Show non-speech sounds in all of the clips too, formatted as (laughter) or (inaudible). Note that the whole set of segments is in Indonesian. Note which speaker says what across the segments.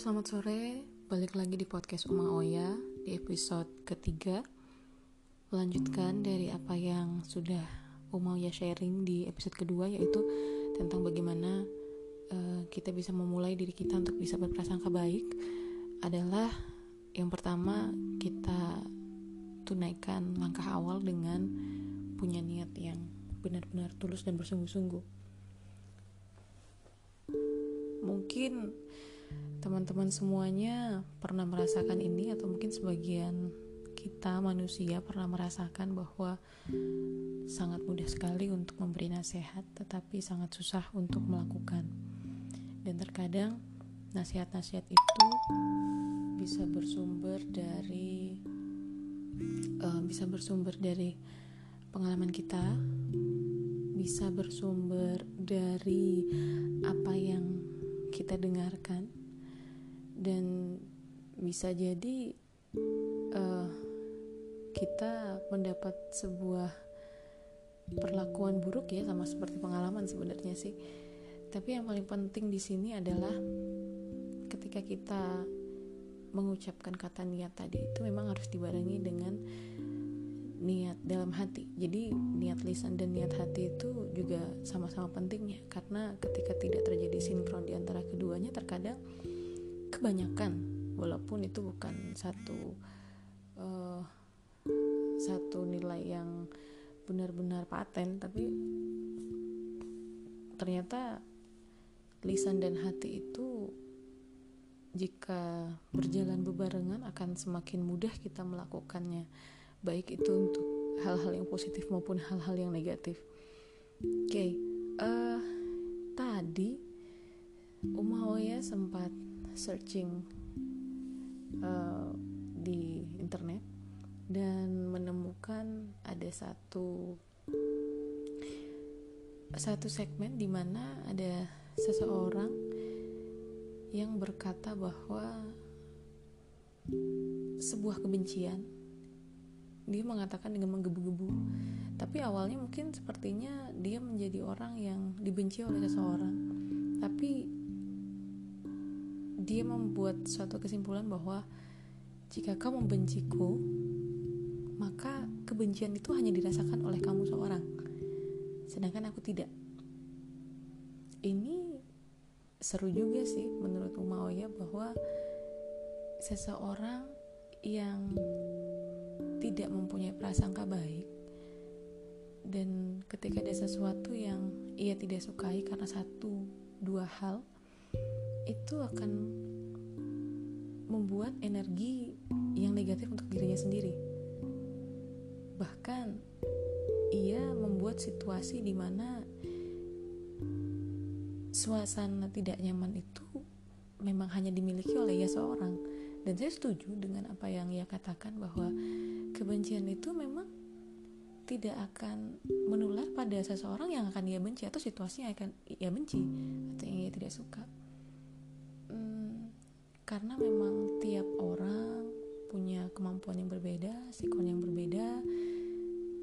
Speaker 1: selamat sore. Balik lagi di podcast Uma Oya di episode ketiga. Melanjutkan dari apa yang sudah Uma Oya sharing di episode kedua yaitu tentang bagaimana uh, kita bisa memulai diri kita untuk bisa berprasangka baik adalah yang pertama kita tunaikan langkah awal dengan punya niat yang benar-benar tulus dan bersungguh-sungguh. Mungkin teman-teman semuanya pernah merasakan ini atau mungkin sebagian kita manusia pernah merasakan bahwa sangat mudah sekali untuk memberi nasihat tetapi sangat susah untuk melakukan. Dan terkadang nasihat-nasihat itu bisa bersumber dari uh, bisa bersumber dari pengalaman kita bisa bersumber dari apa yang kita dengarkan dan bisa jadi uh, kita mendapat sebuah perlakuan buruk ya sama seperti pengalaman sebenarnya sih tapi yang paling penting di sini adalah ketika kita mengucapkan kata niat tadi itu memang harus dibarengi dengan niat dalam hati. Jadi niat lisan dan niat hati itu juga sama-sama pentingnya karena ketika tidak terjadi sinkron di antara keduanya terkadang kebanyakan walaupun itu bukan satu uh, satu nilai yang benar-benar paten tapi ternyata lisan dan hati itu jika berjalan bebarengan akan semakin mudah kita melakukannya baik itu untuk hal-hal yang positif maupun hal-hal yang negatif oke okay. uh, eh, tadi Umaoya sempat searching uh, di internet dan menemukan ada satu satu segmen di mana ada seseorang yang berkata bahwa sebuah kebencian. Dia mengatakan dengan menggebu-gebu tapi awalnya mungkin sepertinya dia menjadi orang yang dibenci oleh seseorang. Tapi dia membuat suatu kesimpulan bahwa jika kau membenciku, maka kebencian itu hanya dirasakan oleh kamu seorang, sedangkan aku tidak. Ini seru juga sih menurut Umayyah bahwa seseorang yang tidak mempunyai prasangka baik dan ketika ada sesuatu yang ia tidak sukai karena satu dua hal itu akan membuat energi yang negatif untuk dirinya sendiri. Bahkan ia membuat situasi di mana suasana tidak nyaman itu memang hanya dimiliki oleh ia seorang. Dan saya setuju dengan apa yang ia katakan bahwa kebencian itu memang tidak akan menular pada seseorang yang akan ia benci atau situasi yang akan ia benci atau yang ia tidak suka karena memang tiap orang punya kemampuan yang berbeda, sikon yang berbeda,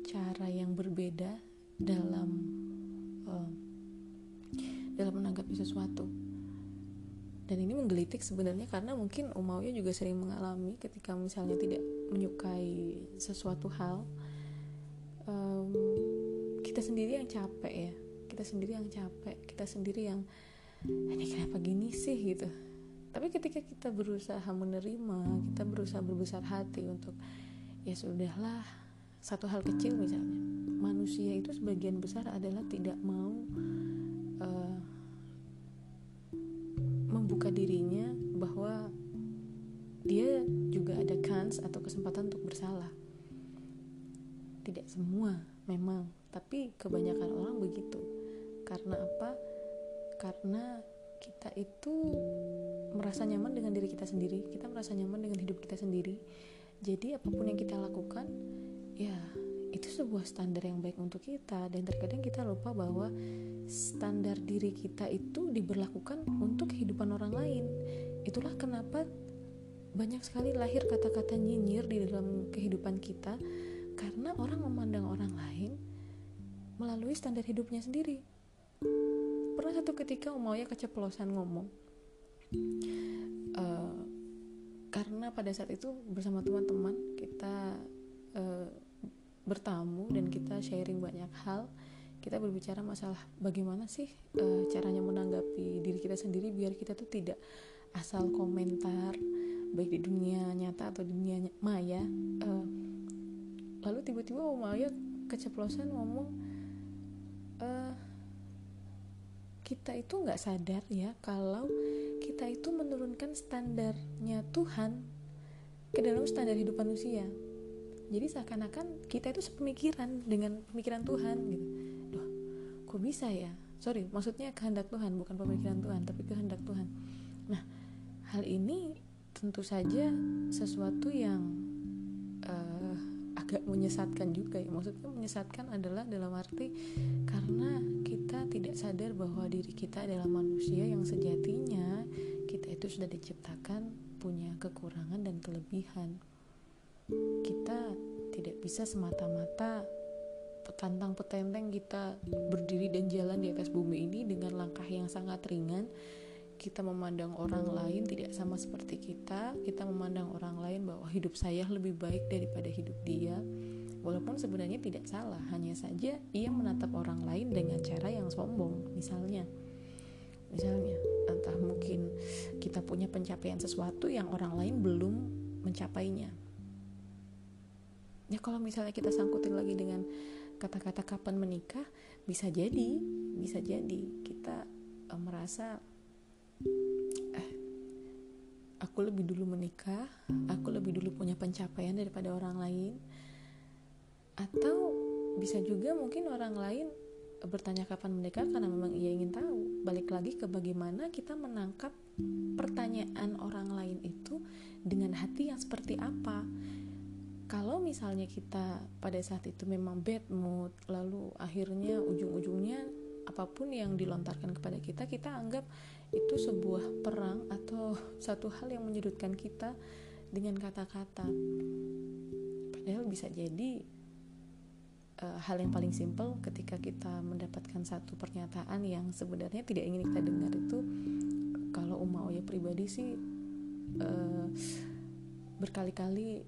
Speaker 1: cara yang berbeda dalam uh, dalam menanggapi sesuatu. Dan ini menggelitik sebenarnya karena mungkin Umayyah juga sering mengalami ketika misalnya tidak menyukai sesuatu hal, um, kita sendiri yang capek ya, kita sendiri yang capek, kita sendiri yang ini kenapa gini sih? gitu tapi ketika kita berusaha menerima kita berusaha berbesar hati untuk ya sudahlah satu hal kecil misalnya. Manusia itu sebagian besar adalah tidak mau uh, membuka dirinya bahwa dia juga ada kans atau kesempatan untuk bersalah. Tidak semua memang. Tapi kebanyakan orang begitu. Karena apa? Karena kita itu merasa nyaman dengan diri kita sendiri kita merasa nyaman dengan hidup kita sendiri. Jadi apa pun yang kita lakukan ya itu sebuah standar yang baik untuk kita. Dan terkadang kita lupa bahwa standar diri kita itu diberlakukan untuk kehidupan orang lain. Itulah kenapa banyak sekali lahir kata-kata nyinyir di dalam kehidupan kita. Karena orang memandang orang lain melalui standar hidupnya sendiri. Pernah satu ketika Umayyah keceplosan ngomong uh, karena pada saat itu bersama teman-teman kita uh, bertamu dan kita sharing banyak hal kita berbicara masalah bagaimana sih uh, caranya menanggapi diri kita sendiri biar kita tuh tidak asal komentar baik di dunia nyata atau dunia maya uh, lalu tiba-tiba Om Maya keceplosan ngomong uh, kita itu nggak sadar ya kalau kita itu menurunkan standarnya Tuhan ke dalam standar hidup manusia. Jadi seakan-akan kita itu sepemikiran dengan pemikiran Tuhan gitu. Duh, kok bisa ya? Sorry maksudnya kehendak Tuhan bukan pemikiran Tuhan tapi kehendak Tuhan. Nah hal ini tentu saja sesuatu yang uh, agak menyesatkan juga ya. Maksudnya menyesatkan adalah dalam arti karena tidak sadar bahwa diri kita adalah manusia yang sejatinya kita itu sudah diciptakan punya kekurangan dan kelebihan. Kita tidak bisa semata-mata petantang petenteng kita berdiri dan jalan di atas bumi ini dengan langkah yang sangat ringan. Kita memandang orang lain tidak sama seperti kita, kita memandang orang lain bahwa hidup saya lebih baik daripada hidup dia. Walaupun sebenarnya tidak salah, hanya saja ia menatap orang lain dengan cara yang sombong, misalnya. Misalnya, entah mungkin kita punya pencapaian sesuatu yang orang lain belum mencapainya. Ya kalau misalnya kita sangkutin lagi dengan kata-kata kapan menikah, bisa jadi, bisa jadi kita uh, merasa eh aku lebih dulu menikah aku lebih dulu punya pencapaian daripada orang lain atau bisa juga mungkin orang lain bertanya kapan menikah karena memang ia ingin tahu. Balik lagi ke bagaimana kita menangkap pertanyaan orang lain itu dengan hati yang seperti apa. Kalau misalnya kita pada saat itu memang bad mood lalu akhirnya ujung-ujungnya apa pun yang dilontarkan kepada kita kita anggap itu sebuah perang atau (laughs) satu hal yang menyudutkan kita dengan kata-kata. Padahal bisa jadi uh, hal yang paling simpel ketika kita mendapatkan satu pernyataan yang sebenarnya tidak ingin kita dengar itu kalau Uma Oya pribadi sih uh, berkali-kali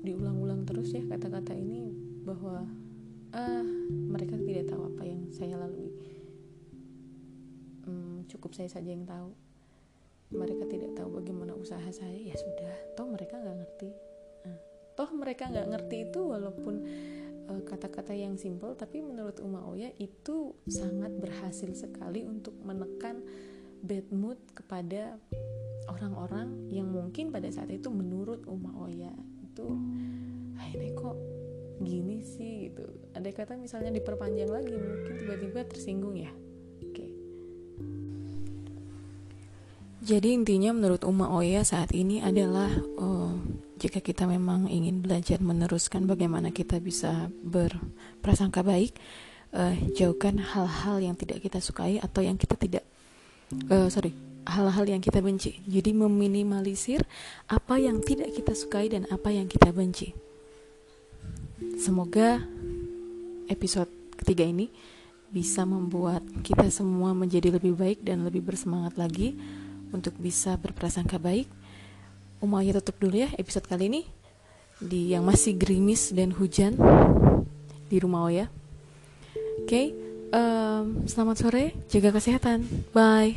Speaker 1: diulang-ulang terus ya kata-kata ini bahwa ah mereka tidak tahu apa yang saya lalui. Cukup saya saja yang tahu. Mereka tidak tahu bagaimana usaha saya ya sudah. Toh mereka nggak ngerti. Nah, toh mereka nggak ngerti itu walaupun kata-kata yang simple tapi menurut Uma Oya itu sangat berhasil sekali untuk menekan bad mood kepada orang-orang yang mungkin pada saat itu menurut Uma Oya itu ah ini kok gini sih gitu. Ada kata misalnya diperpanjang lagi mungkin tiba-tiba tersinggung ya. Jadi intinya menurut Uma Oya saat ini adalah uh, jika kita memang ingin belajar meneruskan bagaimana kita bisa berprasangka baik, uh, jauhkan hal-hal yang tidak kita sukai atau yang kita tidak uh, sorry hal-hal yang kita benci. Jadi meminimalisir apa yang tidak kita sukai dan apa yang kita benci. Semoga episode ketiga ini bisa membuat kita semua menjadi lebih baik dan lebih bersemangat lagi untuk bisa berprasangka baik. Umahnya tutup dulu ya episode kali ini di yang masih gerimis dan hujan di rumah Oya. Oke, okay, um, selamat sore, jaga kesehatan. Bye.